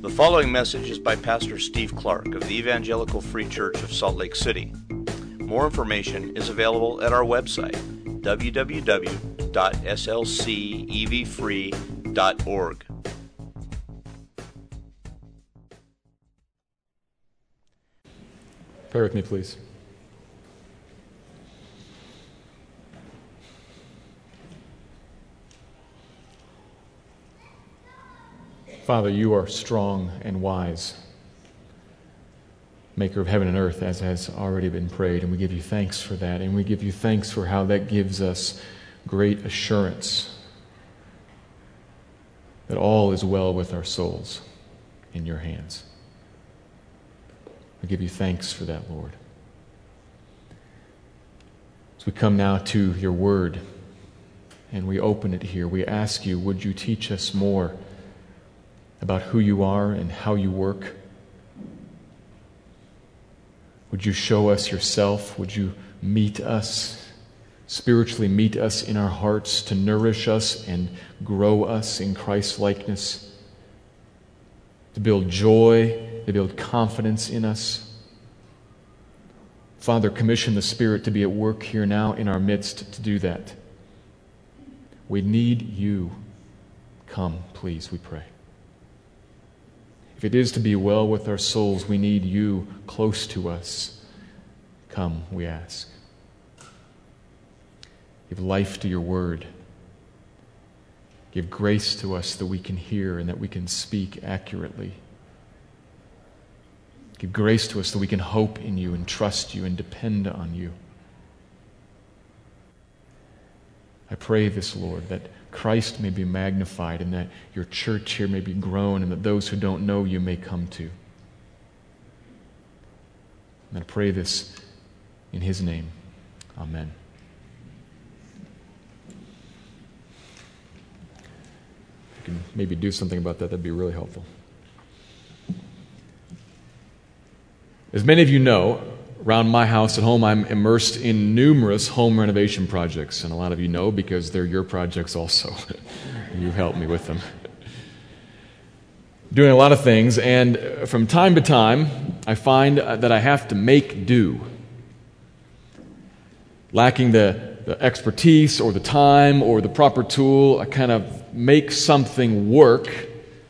The following message is by Pastor Steve Clark of the Evangelical Free Church of Salt Lake City. More information is available at our website, www.slcevfree.org. Pray with me, please. Father, you are strong and wise, maker of heaven and earth, as has already been prayed, and we give you thanks for that, and we give you thanks for how that gives us great assurance that all is well with our souls in your hands. We give you thanks for that, Lord. As we come now to your word and we open it here, we ask you, would you teach us more about who you are and how you work? Would you show us yourself? Would you meet us, spiritually meet us in our hearts to nourish us and grow us in Christ's likeness? To build joy, to build confidence in us. Father, commission the Spirit to be at work here now in our midst to do that. We need you. Come, please, we pray. If it is to be well with our souls, we need you close to us. Come, we ask. Give life to your word. Give grace to us that we can hear and that we can speak accurately. Give grace to us that we can hope in you and trust you and depend on you. I pray this, Lord, that Christ may be magnified and that your church here may be grown and that those who don't know you may come to. And I pray this in his name. Amen. If you can maybe do something about that, that'd be really helpful. As many of you know, around my house at home, I'm immersed in numerous home renovation projects. And a lot of you know because they're your projects also. you help me with them. Doing a lot of things, and from time to time, I find uh, that I have to make do. Lacking the, the expertise or the time or the proper tool, I kind of make something work.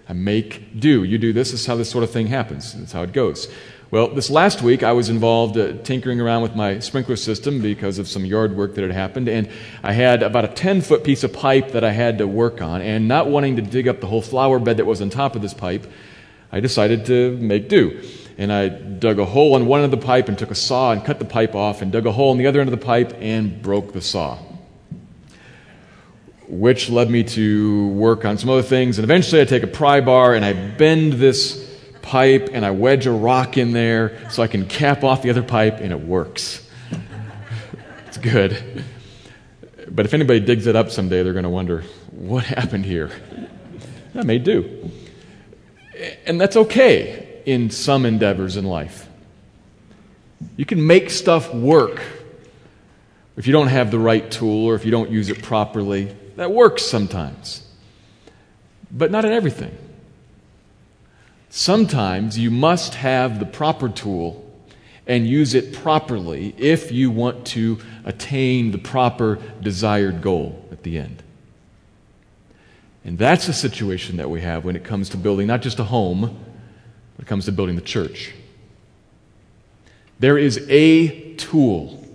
I make do. You do this, this is how this sort of thing happens. That's how it goes. Well, this last week I was involved uh, tinkering around with my sprinkler system because of some yard work that had happened, and I had about a 10 foot piece of pipe that I had to work on, and not wanting to dig up the whole flower bed that was on top of this pipe, I decided to make do. And I dug a hole in one end of the pipe and took a saw and cut the pipe off, and dug a hole in the other end of the pipe and broke the saw. Which led me to work on some other things, and eventually I take a pry bar and I bend this pipe and I wedge a rock in there so I can cap off the other pipe and it works. it's good. But if anybody digs it up someday, they're going to wonder, what happened here? That may do. And that's okay in some endeavors in life. You can make stuff work if you don't have the right tool or if you don't use it properly. That works sometimes, but not in everything. Sometimes you must have the proper tool and use it properly if you want to attain the proper desired goal at the end. And that's the situation that we have when it comes to building not just a home, when it comes to building the church. There is a tool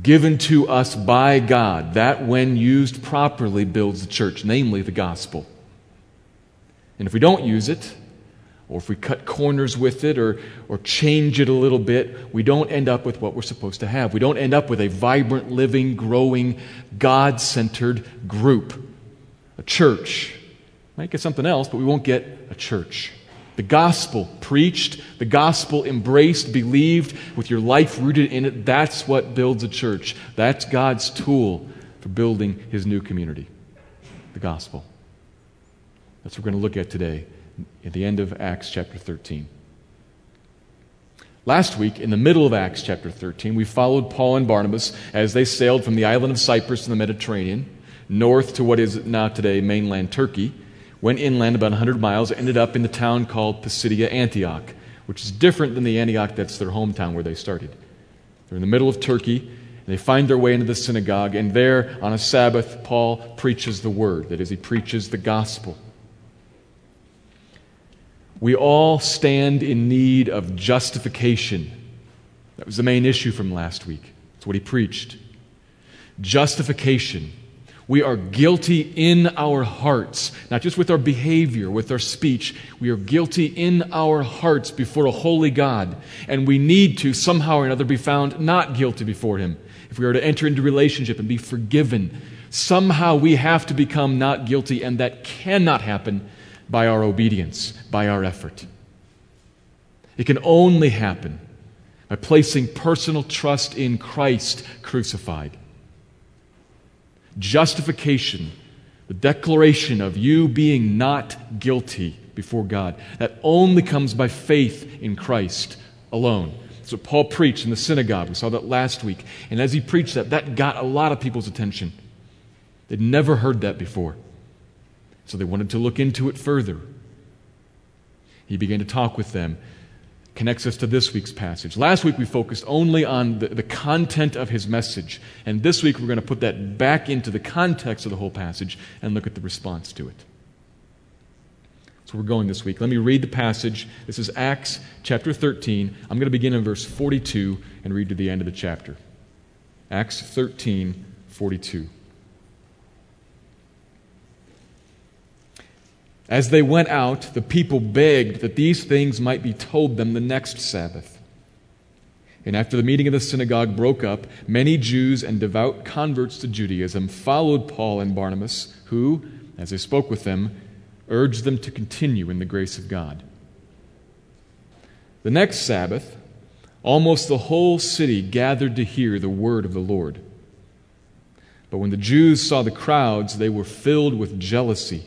given to us by God that, when used properly, builds the church, namely the gospel. And if we don't use it, or if we cut corners with it or, or change it a little bit, we don't end up with what we're supposed to have. We don't end up with a vibrant, living, growing, God centered group, a church. Might get something else, but we won't get a church. The gospel preached, the gospel embraced, believed, with your life rooted in it, that's what builds a church. That's God's tool for building his new community. The gospel. That's what we're going to look at today at the end of Acts chapter 13. Last week, in the middle of Acts chapter 13, we followed Paul and Barnabas as they sailed from the island of Cyprus in the Mediterranean north to what is now today mainland Turkey, went inland about 100 miles, ended up in the town called Pisidia Antioch, which is different than the Antioch that's their hometown where they started. They're in the middle of Turkey, and they find their way into the synagogue, and there on a Sabbath, Paul preaches the word. That is, he preaches the gospel. We all stand in need of justification. That was the main issue from last week. That's what he preached. Justification. We are guilty in our hearts, not just with our behavior, with our speech. We are guilty in our hearts before a holy God. And we need to somehow or another be found not guilty before Him. If we are to enter into relationship and be forgiven, somehow we have to become not guilty, and that cannot happen by our obedience, by our effort. It can only happen by placing personal trust in Christ crucified. Justification, the declaration of you being not guilty before God, that only comes by faith in Christ alone. What Paul preached in the synagogue. We saw that last week. And as he preached that, that got a lot of people's attention. They'd never heard that before. So they wanted to look into it further. He began to talk with them. Connects us to this week's passage. Last week we focused only on the, the content of his message. And this week we're going to put that back into the context of the whole passage and look at the response to it. So we're going this week. Let me read the passage. This is Acts chapter 13. I'm going to begin in verse 42 and read to the end of the chapter. Acts 13, 42. As they went out, the people begged that these things might be told them the next Sabbath. And after the meeting of the synagogue broke up, many Jews and devout converts to Judaism followed Paul and Barnabas, who, as they spoke with them, urged them to continue in the grace of God. The next Sabbath, almost the whole city gathered to hear the word of the Lord. But when the Jews saw the crowds, they were filled with jealousy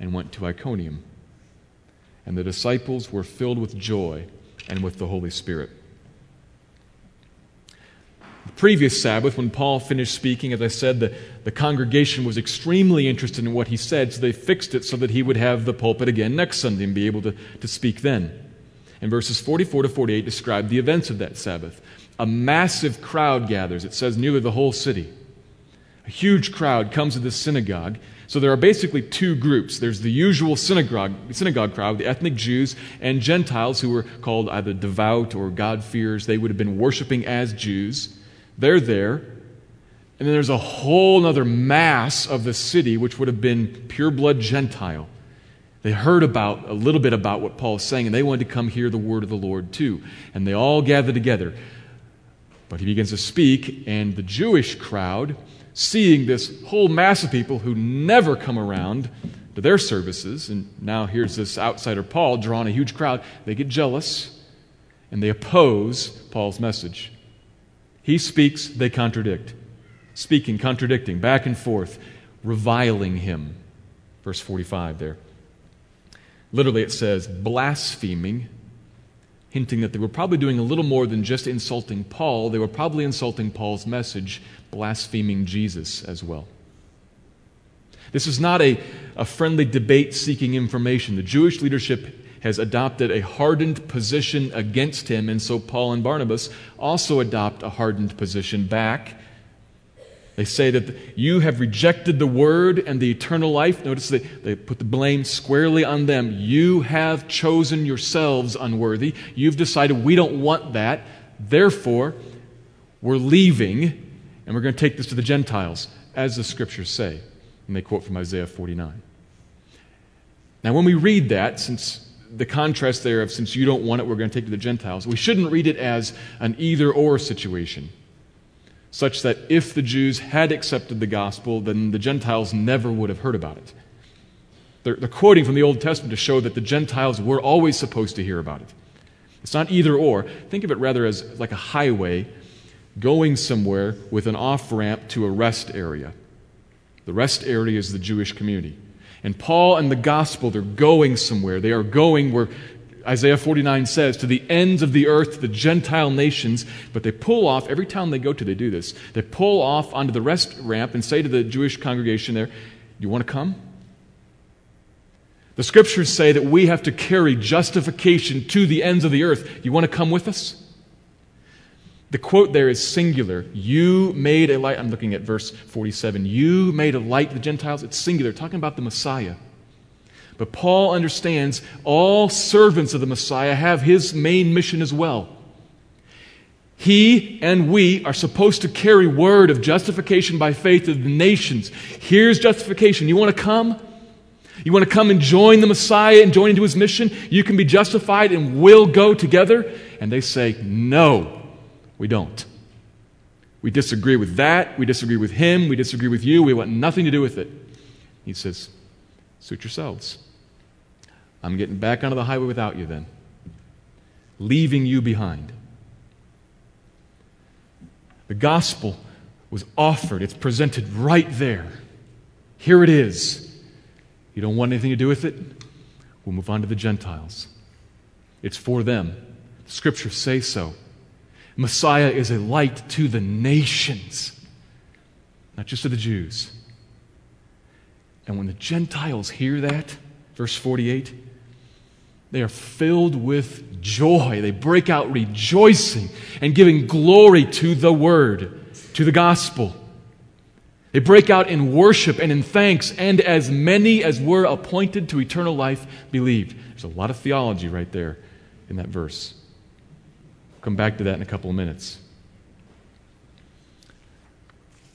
and went to Iconium. And the disciples were filled with joy and with the Holy Spirit. The previous Sabbath, when Paul finished speaking, as I said, the, the congregation was extremely interested in what he said, so they fixed it so that he would have the pulpit again next Sunday and be able to, to speak then. And verses 44 to 48 describe the events of that Sabbath. A massive crowd gathers, it says nearly the whole city. A huge crowd comes to the synagogue so there are basically two groups. There's the usual synagogue, synagogue crowd, the ethnic Jews, and Gentiles who were called either devout or God-fearers. They would have been worshiping as Jews. They're there. And then there's a whole other mass of the city which would have been pure-blood Gentile. They heard about a little bit about what Paul is saying, and they wanted to come hear the word of the Lord too. And they all gathered together. But he begins to speak, and the Jewish crowd seeing this whole mass of people who never come around to their services, and now here's this outsider Paul drawing a huge crowd, they get jealous and they oppose Paul's message. He speaks, they contradict. Speaking, contradicting, back and forth, reviling him. Verse 45 there. Literally, it says, blaspheming, hinting that they were probably doing a little more than just insulting Paul. They were probably insulting Paul's message blaspheming Jesus as well. This is not a, a friendly debate seeking information. The Jewish leadership has adopted a hardened position against him, and so Paul and Barnabas also adopt a hardened position back. They say that you have rejected the word and the eternal life. Notice they, they put the blame squarely on them. You have chosen yourselves unworthy. You've decided we don't want that. Therefore, we're leaving and we're going to take this to the Gentiles, as the scriptures say. And they quote from Isaiah 49. Now, when we read that, since the contrast there of since you don't want it, we're going to take it to the Gentiles, we shouldn't read it as an either or situation such that if the Jews had accepted the gospel, then the Gentiles never would have heard about it. They're, they're, quoting from the Old Testament to show that the Gentiles were always supposed to hear about it. It's not either or. Think of it rather as like a highway going somewhere with an off ramp to a rest area. The rest area is the Jewish community. And Paul and the gospel, they're going somewhere. They are going where Isaiah 49 says, to the ends of the earth, the Gentile nations, but they pull off, every town they go to, they do this. They pull off onto the rest ramp and say to the Jewish congregation there, You want to come? The scriptures say that we have to carry justification to the ends of the earth. You want to come with us? The quote there is singular. You made a light. I'm looking at verse 47. You made a light to the Gentiles. It's singular, talking about the Messiah. But Paul understands all servants of the Messiah have his main mission as well. He and we are supposed to carry word of justification by faith to the nations. Here's justification. You want to come? You want to come and join the Messiah and join into his mission? You can be justified and we'll go together. And they say, No, we don't. We disagree with that. We disagree with him. We disagree with you. We want nothing to do with it. He says, Suit yourselves. I'm getting back onto the highway without you then, leaving you behind. The gospel was offered, it's presented right there. Here it is. You don't want anything to do with it? We'll move on to the Gentiles. It's for them. The scriptures say so. Messiah is a light to the nations, not just to the Jews. And when the Gentiles hear that, verse 48, they are filled with joy. They break out rejoicing and giving glory to the word, to the gospel. They break out in worship and in thanks, and as many as were appointed to eternal life believed. There's a lot of theology right there in that verse. come back to that in a couple of minutes.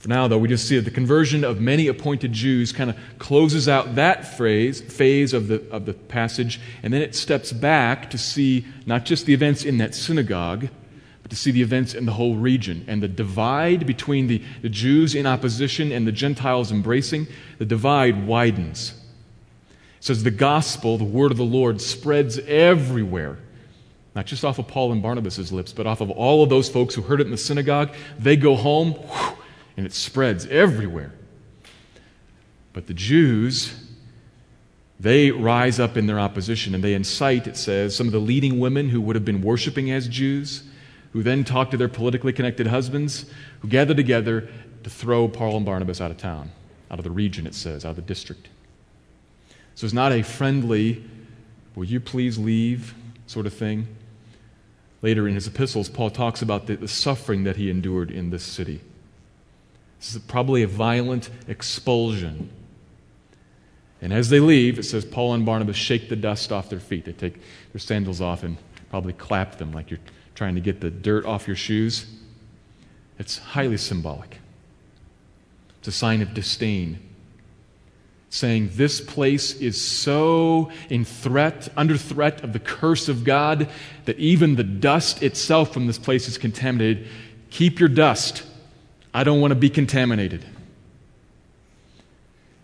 For now, though, we just see that the conversion of many appointed Jews kind of closes out that phrase, phase of the, of the passage, and then it steps back to see not just the events in that synagogue, but to see the events in the whole region. And the divide between the, the Jews in opposition and the Gentiles embracing, the divide widens. It says the gospel, the word of the Lord, spreads everywhere. Not just off of Paul and Barnabas' lips, but off of all of those folks who heard it in the synagogue. They go home. Whew, and it spreads everywhere. But the Jews, they rise up in their opposition and they incite, it says, some of the leading women who would have been worshiping as Jews, who then talk to their politically connected husbands, who gather together to throw Paul and Barnabas out of town, out of the region, it says, out of the district. So it's not a friendly, will you please leave sort of thing. Later in his epistles, Paul talks about the, the suffering that he endured in this city. This is probably a violent expulsion. And as they leave, it says Paul and Barnabas shake the dust off their feet. They take their sandals off and probably clap them like you're trying to get the dirt off your shoes. It's highly symbolic. It's a sign of disdain. Saying this place is so in threat, under threat of the curse of God, that even the dust itself from this place is contaminated. Keep your dust. I don't want to be contaminated.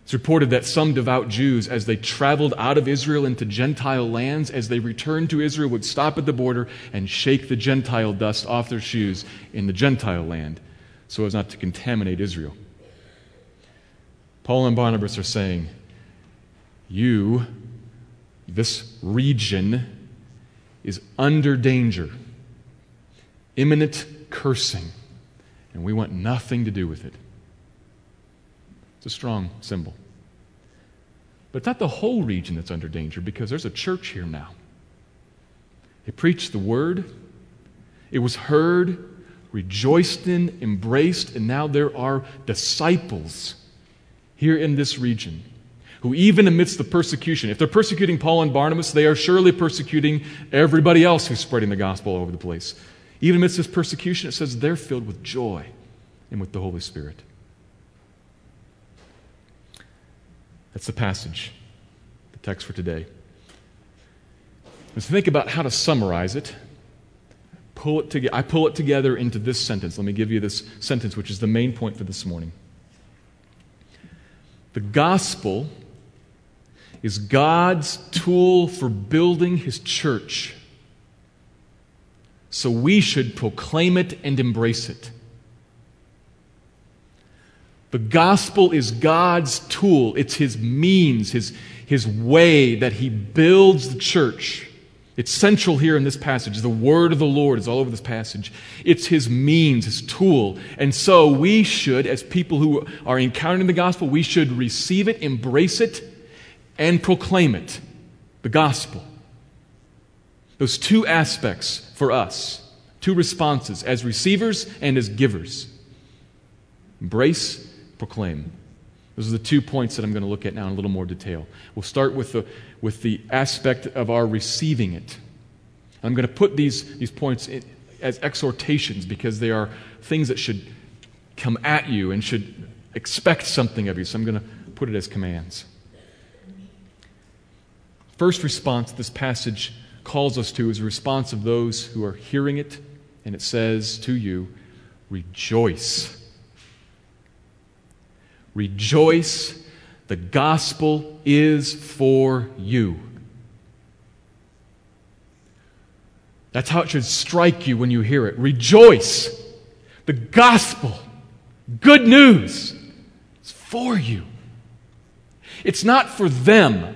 It's reported that some devout Jews, as they traveled out of Israel into Gentile lands, as they returned to Israel, would stop at the border and shake the Gentile dust off their shoes in the Gentile land so as not to contaminate Israel. Paul and Barnabas are saying, You, this region, is under danger, imminent cursing and we want nothing to do with it. It's a strong symbol. But it's not the whole region that's under danger because there's a church here now. They preached the word, it was heard rejoiced in, embraced, and now there are disciples here in this region who, even amidst the persecution, if they're persecuting Paul and Barnabas, they are surely persecuting everybody else who's spreading the gospel all over the place. Even amidst this persecution, it says they're filled with joy and with the Holy Spirit. That's the passage, the text for today. Let's think about how to summarize it. Pull it together. I pull it together into this sentence. Let me give you this sentence, which is the main point for this morning. The gospel is God's tool for building his church. So we should proclaim it and embrace it. The gospel is God's tool, it's his means, his, his way that he builds the church. It's central here in this passage. The word of the Lord is all over this passage. It's his means, his tool. And so we should, as people who are encountering the gospel, we should receive it, embrace it, and proclaim it. The gospel. Those two aspects for us, two responses as receivers and as givers. Embrace, proclaim. Those are the two points that I'm going to look at now in a little more detail. We'll start with the, with the aspect of our receiving it. I'm going to put these, these points in, as exhortations because they are things that should come at you and should expect something of you. So I'm going to put it as commands. First response this passage calls us to is a response of those who are hearing it, and it says to you, Rejoice. Rejoice, the gospel is for you. That's how it should strike you when you hear it. Rejoice, the gospel, good news, is for you. It's not for them.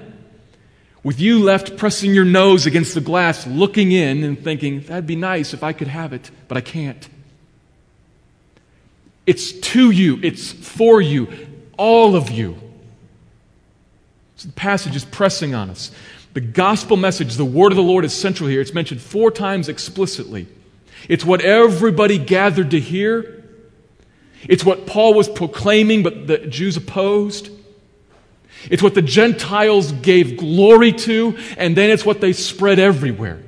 With you left pressing your nose against the glass, looking in and thinking, that'd be nice if I could have it, but I can't. It's to you, it's for you all of you. So the passage is pressing on us. The gospel message, the word of the Lord, is central here. It's mentioned four times explicitly. It's what everybody gathered to hear. It's what Paul was proclaiming, but the Jews opposed. It's what the Gentiles gave glory to, and then it's what they spread everywhere.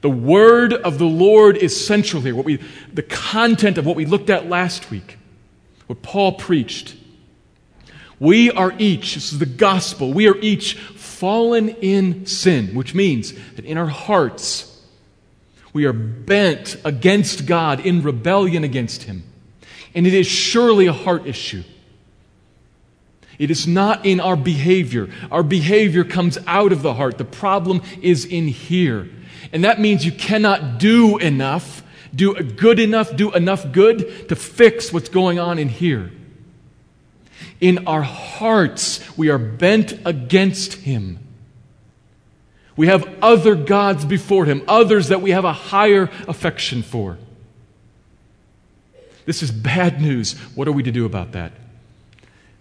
The word of the Lord is central here. What we, the content of what we looked at last week, what Paul preached. We are each, this is the gospel, we are each fallen in sin, which means that in our hearts, we are bent against God in rebellion against Him. And it is surely a heart issue. It is not in our behavior. Our behavior comes out of the heart. The problem is in here. And that means you cannot do enough, do good enough, do enough good to fix what's going on in here. In our hearts, we are bent against Him. We have other gods before Him, others that we have a higher affection for. This is bad news. What are we to do about that?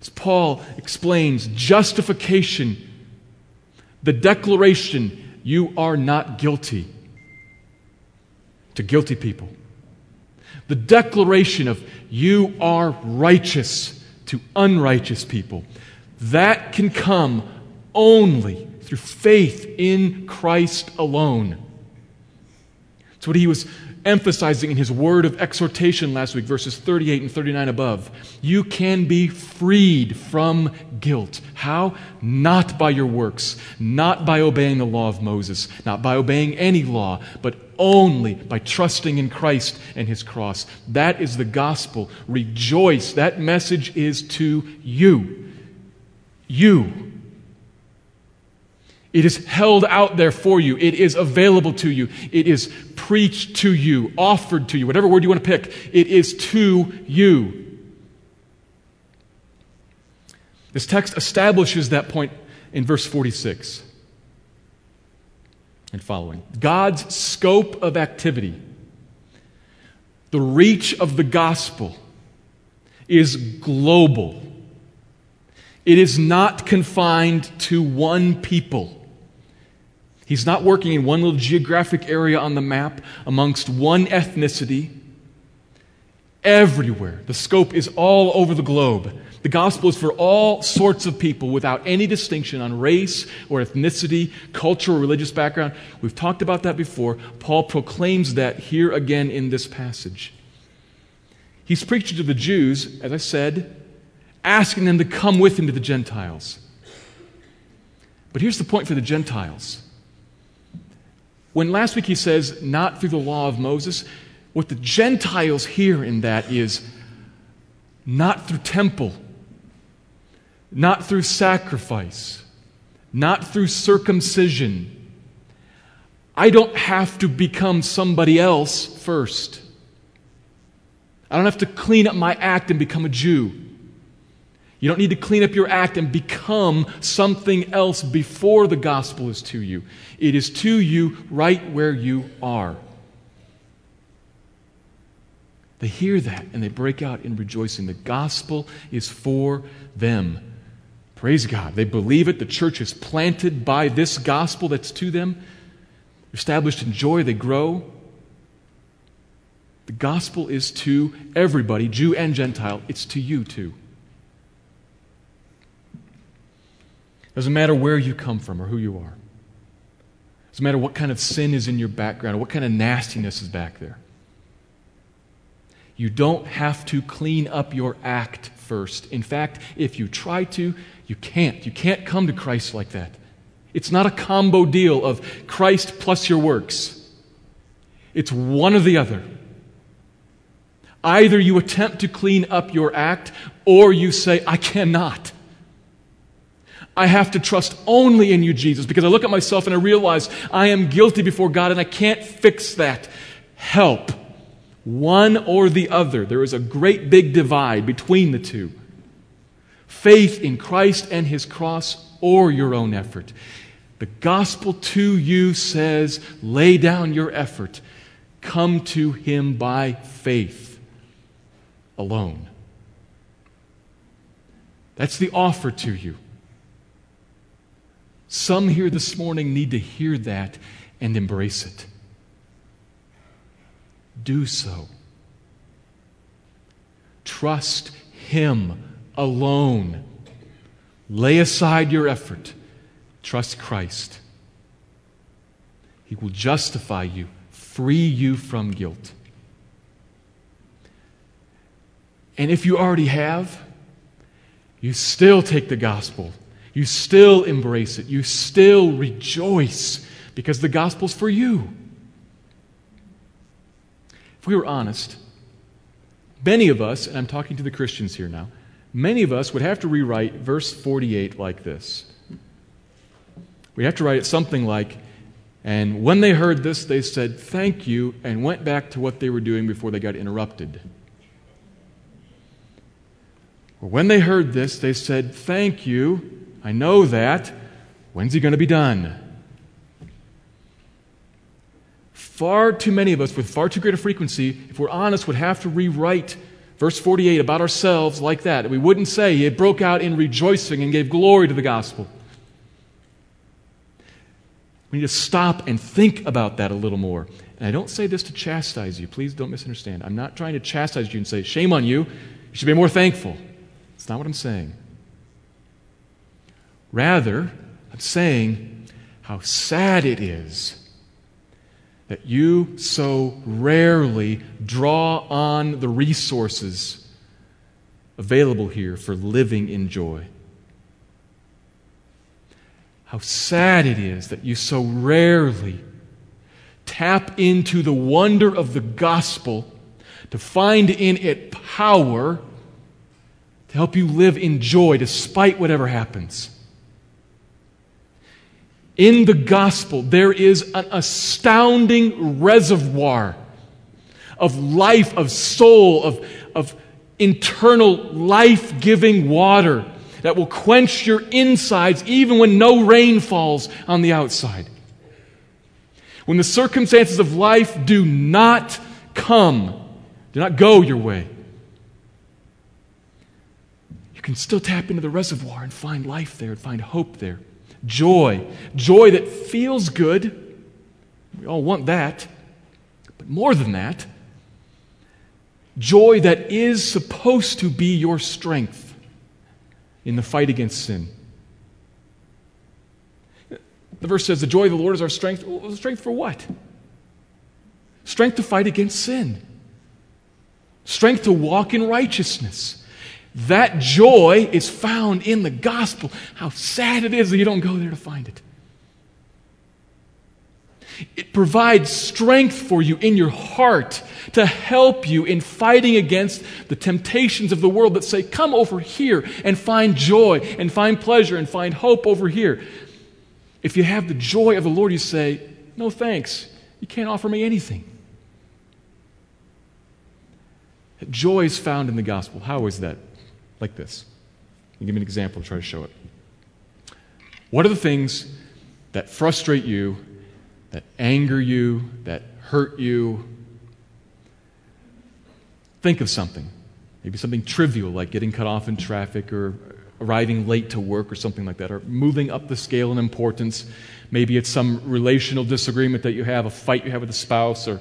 As Paul explains, justification, the declaration, you are not guilty, to guilty people. The declaration of you are righteous to unrighteous people. That can come only through faith in Christ alone. It's what he was emphasizing in his word of exhortation last week, verses 38 and 39 above. You can be freed from guilt. How? Not by your works, not by obeying the law of Moses, not by obeying any law, but only by trusting in Christ and his cross. That is the gospel. Rejoice. That message is to you. You. It is held out there for you. It is available to you. It is preached to you, offered to you, whatever word you want to pick. It is to you. This text establishes that point in verse 46 and following. God's scope of activity, the reach of the gospel, is global. It is not confined to one people. He's not working in one little geographic area on the map amongst one ethnicity. everywhere. The scope is all over the globe. The gospel is for all sorts of people without any distinction on race or ethnicity, culture, or religious background. We've talked about that before. Paul proclaims that here again in this passage. He's preaching to the Jews, as I said, asking them to come with him to the Gentiles. But here's the point for the Gentiles. When last week he says, not through the law of Moses, what the Gentiles hear in that is not through temple, not through sacrifice, not through circumcision. I don't have to become somebody else first. I don't have to clean up my act and become a Jew. You don't need to clean up your act and become something else before the gospel is to you. It is to you right where you are. They hear that and they break out in rejoicing. The gospel is for them. Praise God. They believe it. The church is planted by this gospel that's to them. Established in joy, they grow. The gospel is to everybody, Jew and Gentile. It's to you too. Doesn't matter where you come from or who you are. Doesn't matter what kind of sin is in your background or what kind of nastiness is back there. You don't have to clean up your act first. In fact, if you try to, you can't. You can't come to Christ like that. It's not a combo deal of Christ plus your works, it's one or the other. Either you attempt to clean up your act, or you say, I cannot. I have to trust only in you, Jesus, because I look at myself and I realize I am guilty before God and I can't fix that. Help. One or the other. There is a great big divide between the two faith in Christ and his cross or your own effort. The gospel to you says, lay down your effort. Come to him by faith alone. That's the offer to you. Some here this morning need to hear that and embrace it do so. Trust Him alone. Lay aside your effort. Trust Christ. He will justify you, free you from guilt. And if you already have, you still take the gospel. You still embrace it. You still rejoice because the gospel's for you. If we were honest, many of us, and I'm talking to the Christians here now, many of us would have to rewrite verse 48 like this. We have to write it something like, and when they heard this, they said, Thank you, and went back to what they were doing before they got interrupted. Or when they heard this, they said, Thank you, I know that. When's he going to be done? Far too many of us, with far too great a frequency, if we're honest, would have to rewrite verse 48 about ourselves like that. We wouldn't say it broke out in rejoicing and gave glory to the gospel. We need to stop and think about that a little more. And I don't say this to chastise you. Please don't misunderstand. I'm not trying to chastise you and say, shame on you. You should be more thankful. It's not what I'm saying. Rather, I'm saying how sad it is that you so rarely draw on the resources available here for living in joy. How sad it is that you so rarely tap into the wonder of the gospel to find in it power to help you live in joy despite whatever happens. In the gospel, there is an astounding reservoir of life, of soul, of, of internal life giving water that will quench your insides even when no rain falls on the outside. When the circumstances of life do not come, do not go your way, you can still tap into the reservoir and find life there and find hope there. Joy. Joy that feels good. We all want that. But more than that, Joy that is supposed to be your strength in the fight against sin. The verse says, The joy of the Lord is our strength. Well, strength for what? Strength to fight against sin, strength to walk in righteousness. That joy is found in the gospel. How sad it is that you don't go there to find it. It provides strength for you in your heart to help you in fighting against the temptations of the world that say, Come over here and find joy and find pleasure and find hope over here. If you have the joy of the Lord, you say, No thanks. You can't offer me anything. Joy is found in the gospel. How is that? Like this. I'll give me an example to try to show it. What are the things that frustrate you, that anger you, that hurt you? Think of something. Maybe something trivial like getting cut off in traffic or arriving late to work or something like that, or moving up the scale in importance. Maybe it's some relational disagreement that you have, a fight you have with a spouse or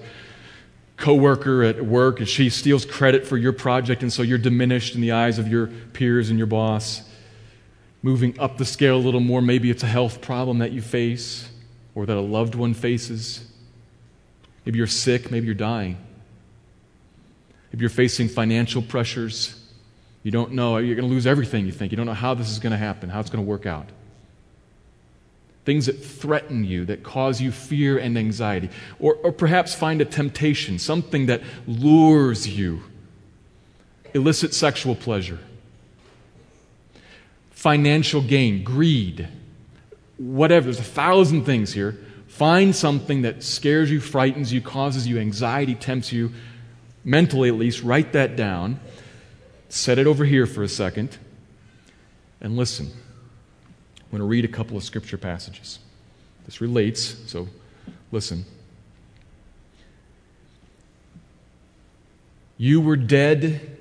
coworker at work, and she steals credit for your project, and so you're diminished in the eyes of your peers and your boss. Moving up the scale a little more, maybe it's a health problem that you face or that a loved one faces. Maybe you're sick, maybe you're dying. Maybe you're facing financial pressures you don't know. You're going to lose everything, you think. You don't know how this is going to happen, how it's going to work out. Things that threaten you, that cause you fear and anxiety. Or, or perhaps find a temptation, something that lures you. Illicit sexual pleasure, financial gain, greed, whatever. There's a thousand things here. Find something that scares you, frightens you, causes you anxiety, tempts you, mentally at least. Write that down set it over here for a second and listen. I'm going to read a couple of scripture passages. This relates, so listen. You were dead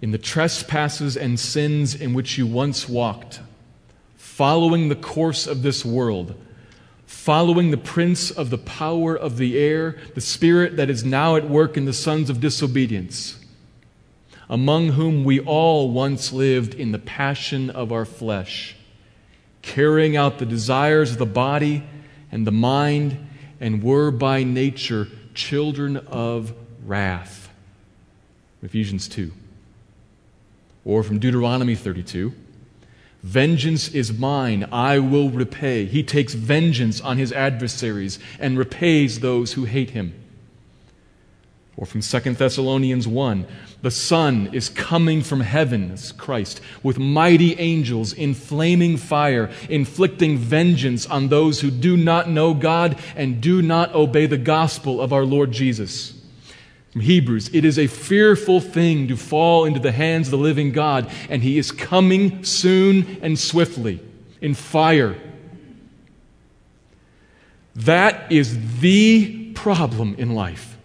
in the trespasses and sins in which you once walked, following the course of this world, following the prince of the power of the air, the spirit that is now at work in the sons of disobedience among whom we all once lived in the passion of our flesh, carrying out the desires of the body and the mind, and were by nature children of wrath. Ephesians 2. Or from Deuteronomy 32. Vengeance is mine, I will repay. He takes vengeance on his adversaries and repays those who hate him. Or from 2 Thessalonians 1 The Son is coming from heaven, as Christ, with mighty angels in flaming fire, inflicting vengeance on those who do not know God and do not obey the gospel of our Lord Jesus. From Hebrews, it is a fearful thing to fall into the hands of the living God, and He is coming soon and swiftly in fire. That is the problem in life.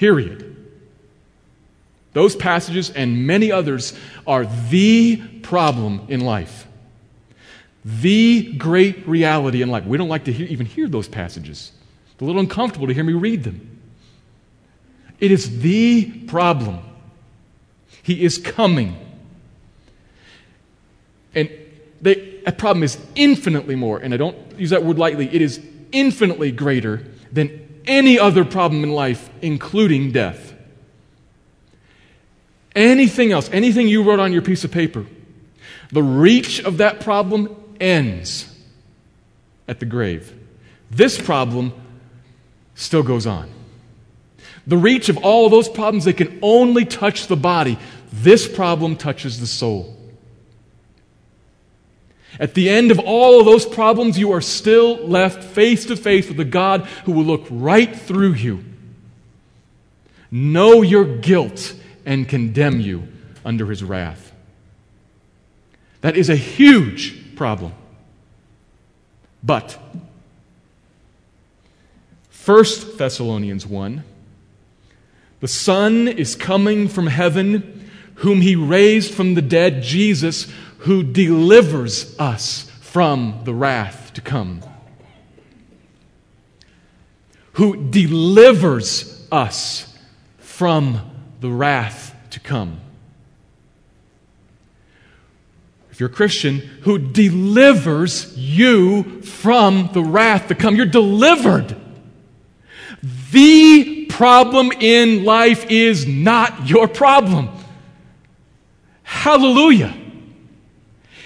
Period. Those passages and many others are the problem in life. The great reality in life. We don't like to hear, even hear those passages. It's a little uncomfortable to hear me read them. It is the problem. He is coming. And they, that problem is infinitely more, and I don't use that word lightly, it is infinitely greater than any other problem in life, including death. Anything else, anything you wrote on your piece of paper, the reach of that problem ends at the grave. This problem still goes on. The reach of all of those problems, they can only touch the body. This problem touches the soul. At the end of all of those problems, you are still left face to face with a God who will look right through you, know your guilt, and condemn you under his wrath. That is a huge problem. But 1 Thessalonians 1 the Son is coming from heaven, whom he raised from the dead, Jesus, who delivers us from the wrath to come. Who delivers us from the wrath to come. If you're a Christian who delivers you from the wrath to come, you're delivered. The problem in life is not your problem. Hallelujah.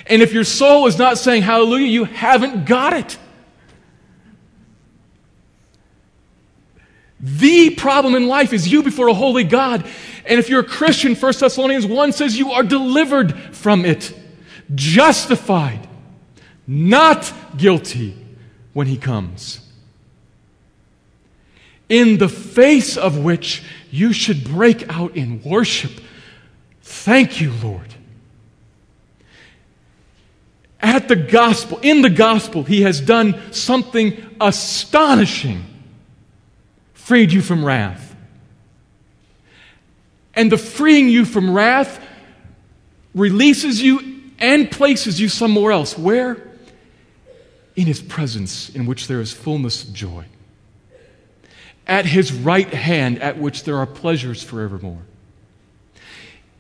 And if your soul is not saying hallelujah, you haven't got it. The problem in life is you before a holy God. And if you're a Christian, 1 Thessalonians 1 says you are delivered from it, justified, not guilty when he comes. In the face of which you should break out in worship. Thank you, Lord. At the gospel, in the gospel, he has done something astonishing freed you from wrath. And the freeing you from wrath releases you and places you somewhere else. Where? In his presence, in which there is fullness of joy. At his right hand, at which there are pleasures forevermore.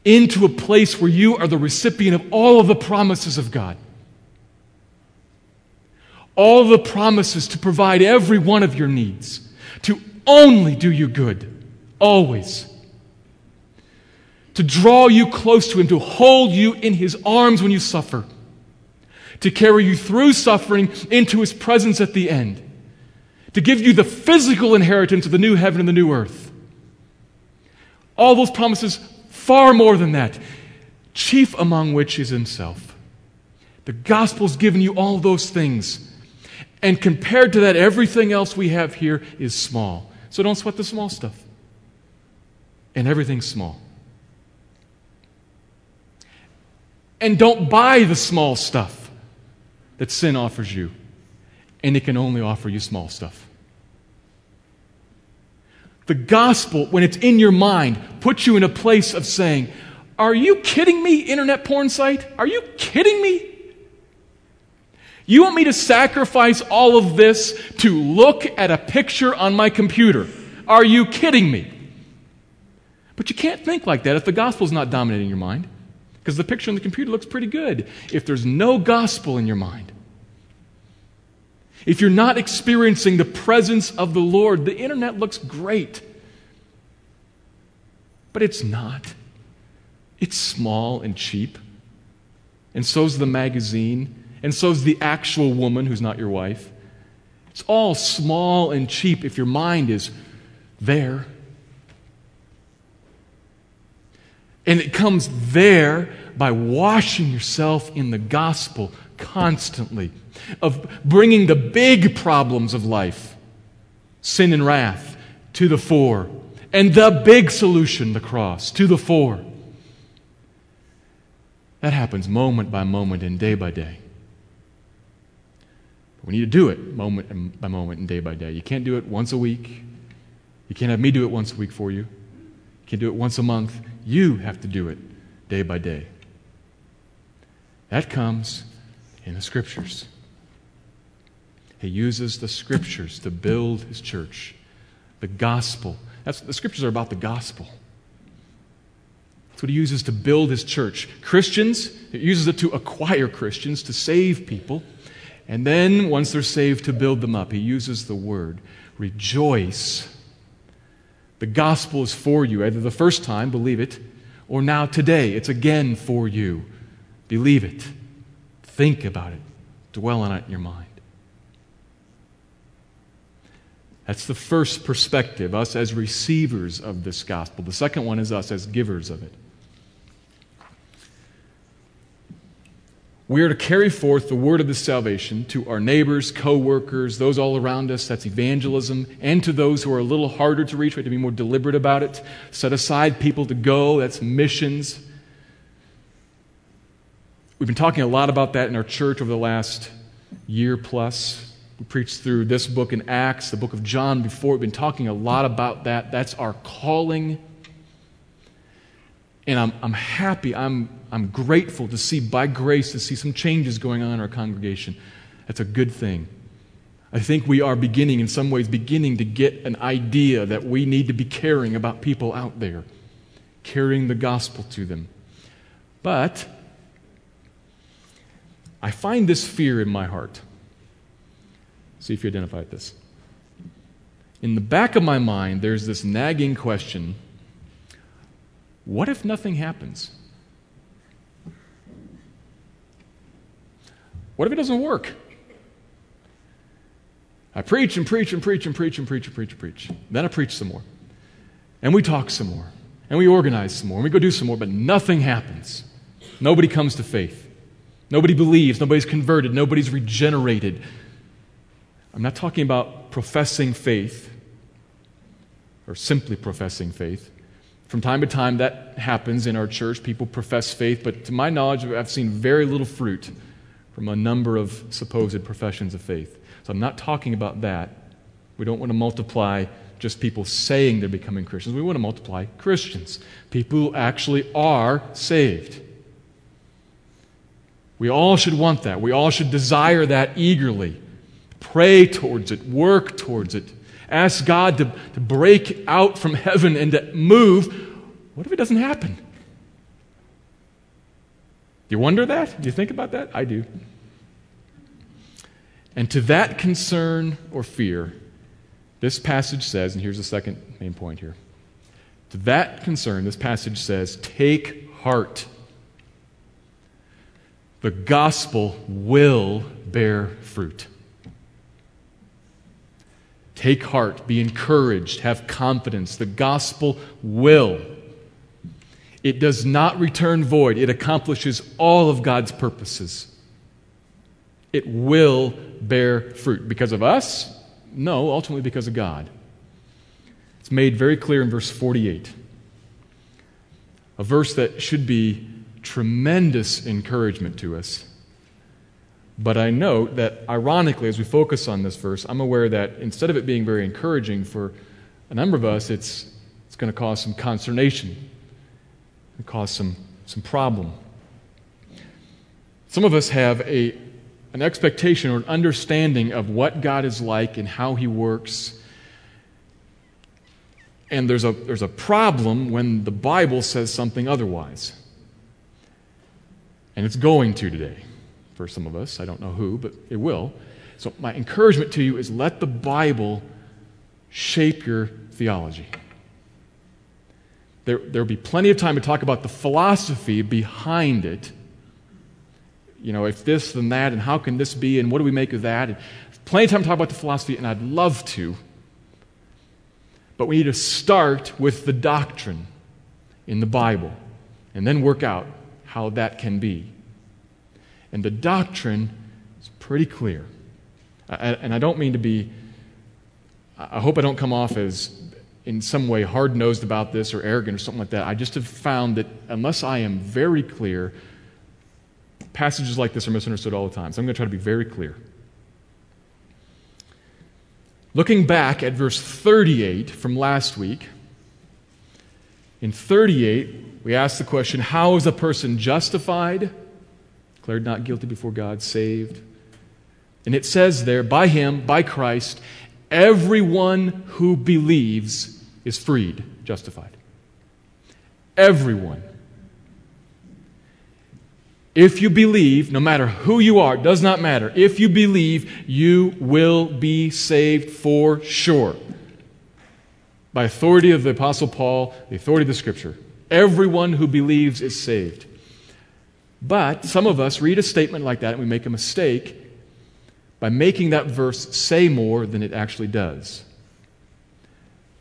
Into a place where you are the recipient of all of the promises of God. All the promises to provide every one of your needs, to only do you good, always. To draw you close to Him, to hold you in His arms when you suffer, to carry you through suffering into His presence at the end, to give you the physical inheritance of the new heaven and the new earth. All those promises, far more than that, chief among which is Himself. The gospel's given you all those things. And compared to that, everything else we have here is small. So don't sweat the small stuff. And everything's small. And don't buy the small stuff that sin offers you. And it can only offer you small stuff. The gospel, when it's in your mind, puts you in a place of saying, Are you kidding me, internet porn site? Are you kidding me? You want me to sacrifice all of this to look at a picture on my computer? Are you kidding me? But you can't think like that if the gospel is not dominating your mind, because the picture on the computer looks pretty good if there's no gospel in your mind. If you're not experiencing the presence of the Lord, the internet looks great. But it's not. It's small and cheap. And so's the magazine and so's the actual woman who's not your wife. It's all small and cheap if your mind is there. And it comes there by washing yourself in the gospel constantly, of bringing the big problems of life, sin and wrath, to the fore, and the big solution, the cross, to the fore. That happens moment by moment and day by day. We need to do it moment by moment and day by day. You can't do it once a week. You can't have me do it once a week for you. You can't do it once a month. You have to do it day by day. That comes in the scriptures. He uses the scriptures to build his church. The gospel. That's, the scriptures are about the gospel. That's what he uses to build his church. Christians, he uses it to acquire Christians, to save people. And then, once they're saved, to build them up, he uses the word rejoice. The gospel is for you, either the first time, believe it, or now today, it's again for you. Believe it. Think about it. Dwell on it in your mind. That's the first perspective, us as receivers of this gospel. The second one is us as givers of it. We are to carry forth the word of this salvation to our neighbors, co workers, those all around us. That's evangelism. And to those who are a little harder to reach. We have to be more deliberate about it. Set aside people to go. That's missions. We've been talking a lot about that in our church over the last year plus. We preached through this book in Acts, the book of John before. We've been talking a lot about that. That's our calling. And I'm, I'm happy, I'm, I'm grateful to see, by grace, to see some changes going on in our congregation. That's a good thing. I think we are beginning, in some ways, beginning to get an idea that we need to be caring about people out there, carrying the gospel to them. But I find this fear in my heart. See if you identify with this. In the back of my mind, there's this nagging question what if nothing happens? What if it doesn't work? I preach and preach and preach and preach and preach and preach and preach. Then I preach some more. And we talk some more. And we organize some more. And we go do some more. But nothing happens. Nobody comes to faith. Nobody believes. Nobody's converted. Nobody's regenerated. I'm not talking about professing faith or simply professing faith. From time to time, that happens in our church. People profess faith, but to my knowledge, I've seen very little fruit from a number of supposed professions of faith. So I'm not talking about that. We don't want to multiply just people saying they're becoming Christians. We want to multiply Christians, people who actually are saved. We all should want that. We all should desire that eagerly. Pray towards it, work towards it. Ask God to, to break out from heaven and to move. What if it doesn't happen? Do you wonder that? Do you think about that? I do. And to that concern or fear, this passage says, and here's the second main point here. To that concern, this passage says, take heart. The gospel will bear fruit. Take heart, be encouraged, have confidence. The gospel will. It does not return void, it accomplishes all of God's purposes. It will bear fruit. Because of us? No, ultimately because of God. It's made very clear in verse 48. A verse that should be tremendous encouragement to us. But I note that, ironically, as we focus on this verse, I'm aware that instead of it being very encouraging for a number of us, it's, it's going to cause some consternation, and cause some, some problem. Some of us have a, an expectation or an understanding of what God is like and how He works. And there's a, there's a problem when the Bible says something otherwise. And it's going to today for some of us. I don't know who, but it will. So, my encouragement to you is let the Bible shape your theology. There, there'll be plenty of time to talk about the philosophy behind it you know, if this, then that, and how can this be, and what do we make of that? And plenty of time to talk about the philosophy, and I'd love to. But we need to start with the doctrine in the Bible and then work out how that can be. And the doctrine is pretty clear. And I don't mean to be, I hope I don't come off as in some way hard nosed about this or arrogant or something like that. I just have found that unless I am very clear, passages like this are misunderstood all the time. So I'm going to try to be very clear. Looking back at verse 38 from last week, in 38, we ask the question how is a person justified? Declared not guilty before God, saved. And it says there, by him, by Christ, everyone who believes is freed, justified. Everyone. If you believe, no matter who you are, does not matter. If you believe, you will be saved for sure. By authority of the Apostle Paul, the authority of the Scripture, everyone who believes is saved. But some of us read a statement like that and we make a mistake by making that verse say more than it actually does.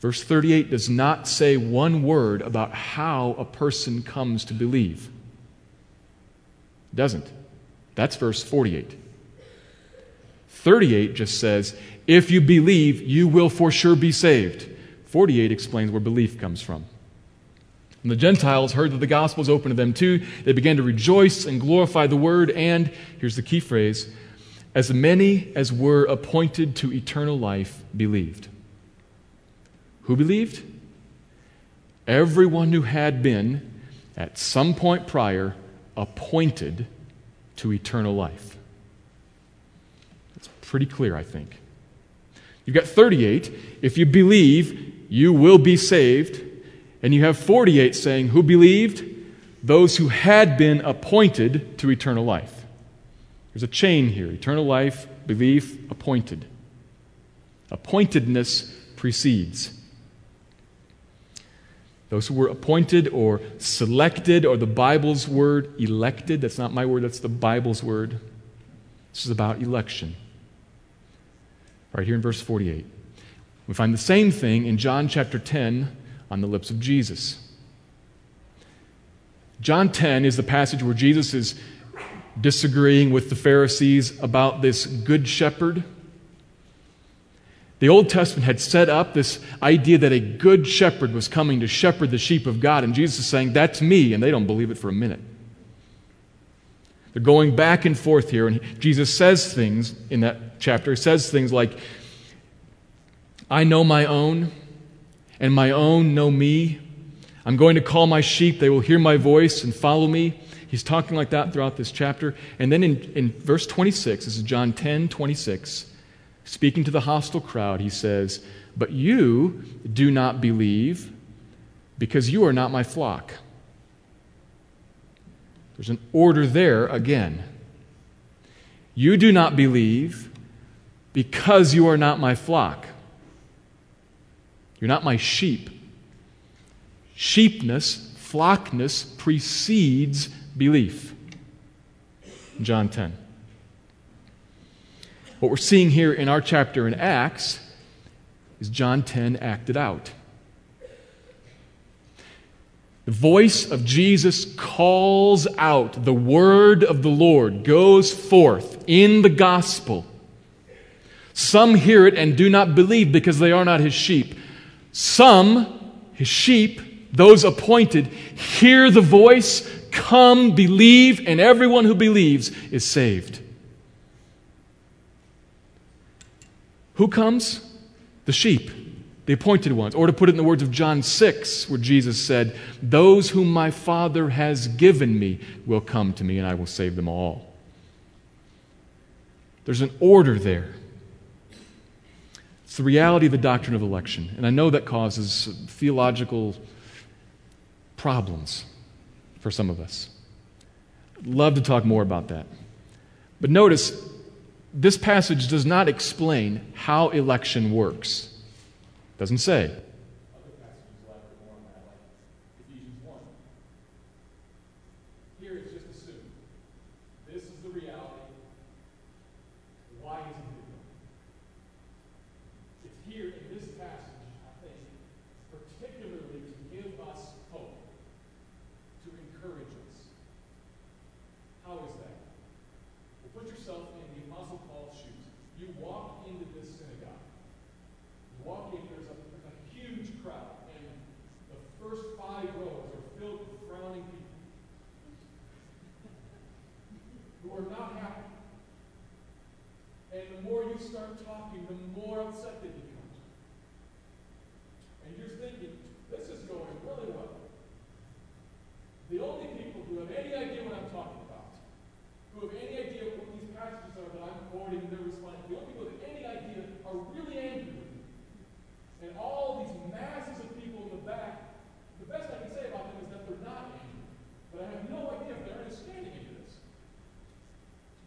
Verse 38 does not say one word about how a person comes to believe doesn't. That's verse 48. 38 just says, If you believe, you will for sure be saved. 48 explains where belief comes from. When the Gentiles heard that the gospel was open to them too, they began to rejoice and glorify the word, and here's the key phrase as many as were appointed to eternal life believed. Who believed? Everyone who had been, at some point prior, appointed to eternal life. It's pretty clear, I think. You've got 38. If you believe, you will be saved. And you have 48 saying, Who believed? Those who had been appointed to eternal life. There's a chain here eternal life, belief, appointed. Appointedness precedes. Those who were appointed or selected, or the Bible's word, elected. That's not my word, that's the Bible's word. This is about election. Right here in verse 48. We find the same thing in John chapter 10 on the lips of Jesus. John 10 is the passage where Jesus is disagreeing with the Pharisees about this good shepherd. The Old Testament had set up this idea that a good shepherd was coming to shepherd the sheep of God, and Jesus is saying, That's me, and they don't believe it for a minute. They're going back and forth here, and Jesus says things in that chapter. He says things like, I know my own, and my own know me. I'm going to call my sheep, they will hear my voice and follow me. He's talking like that throughout this chapter. And then in, in verse 26, this is John 10 26, speaking to the hostile crowd, he says, But you do not believe because you are not my flock. There's an order there again. You do not believe because you are not my flock. You're not my sheep. Sheepness, flockness precedes belief. John 10. What we're seeing here in our chapter in Acts is John 10 acted out. The voice of Jesus calls out. The word of the Lord goes forth in the gospel. Some hear it and do not believe because they are not his sheep. Some, his sheep, those appointed, hear the voice, come, believe, and everyone who believes is saved. Who comes? The sheep the appointed ones. Or to put it in the words of John 6, where Jesus said, Those whom my Father has given me will come to me, and I will save them all. There's an order there. It's the reality of the doctrine of election. And I know that causes theological problems for some of us. I'd love to talk more about that. But notice, this passage does not explain how election works. It Doesn't say. Here it's just assumed. This is the reality. Why is it here? It's here in this passage, I think, particularly to give us hope, to encourage us. How is that? Well, put yourself in the Apostle Paul's shoes. You walk into this synagogue. You walk in, there's a, a huge crowd, and the first five rows are filled with frowning people who are not happy. And the more you start talking, the more upset they become. And you're thinking, this is going really well. The only people who have any idea what I'm talking about, who have any idea what these passages are that I'm quoting and they're responding, the only people who have any idea are really angry with me. And all these masses of people in the back, the best I can say about them is that they're not angry. But I have no idea if they're understanding any of this.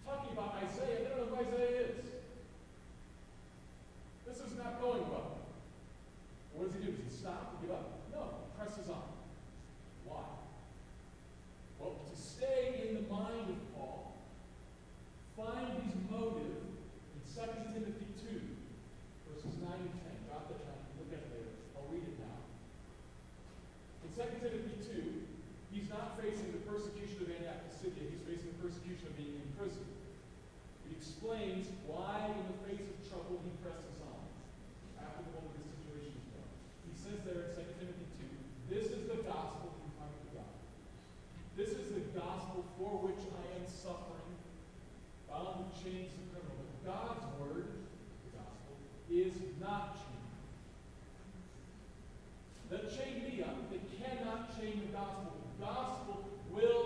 I'm talking about Isaiah, they don't know who Isaiah is. This is not going well. What does he do? Does he stop and give up? No, he presses on. Why? Well, to stay in the mind of Paul, find his motive in 2 Timothy 2, verses 9 and 10. Drop that down. Look at it later. I'll read it now. In 2 Timothy 2, he's not facing the persecution of Antioch Pisidia. He's facing the persecution of being in prison. He explains why, in the face of trouble, he presses on after the moment his situation is done. He says there in 2 Timothy 2, this is the gospel from come to God. This is the gospel for which I am suffering, bound with chains of criminal. But God's word, the gospel, is not chained. That chain me up. They cannot chain the gospel. The gospel will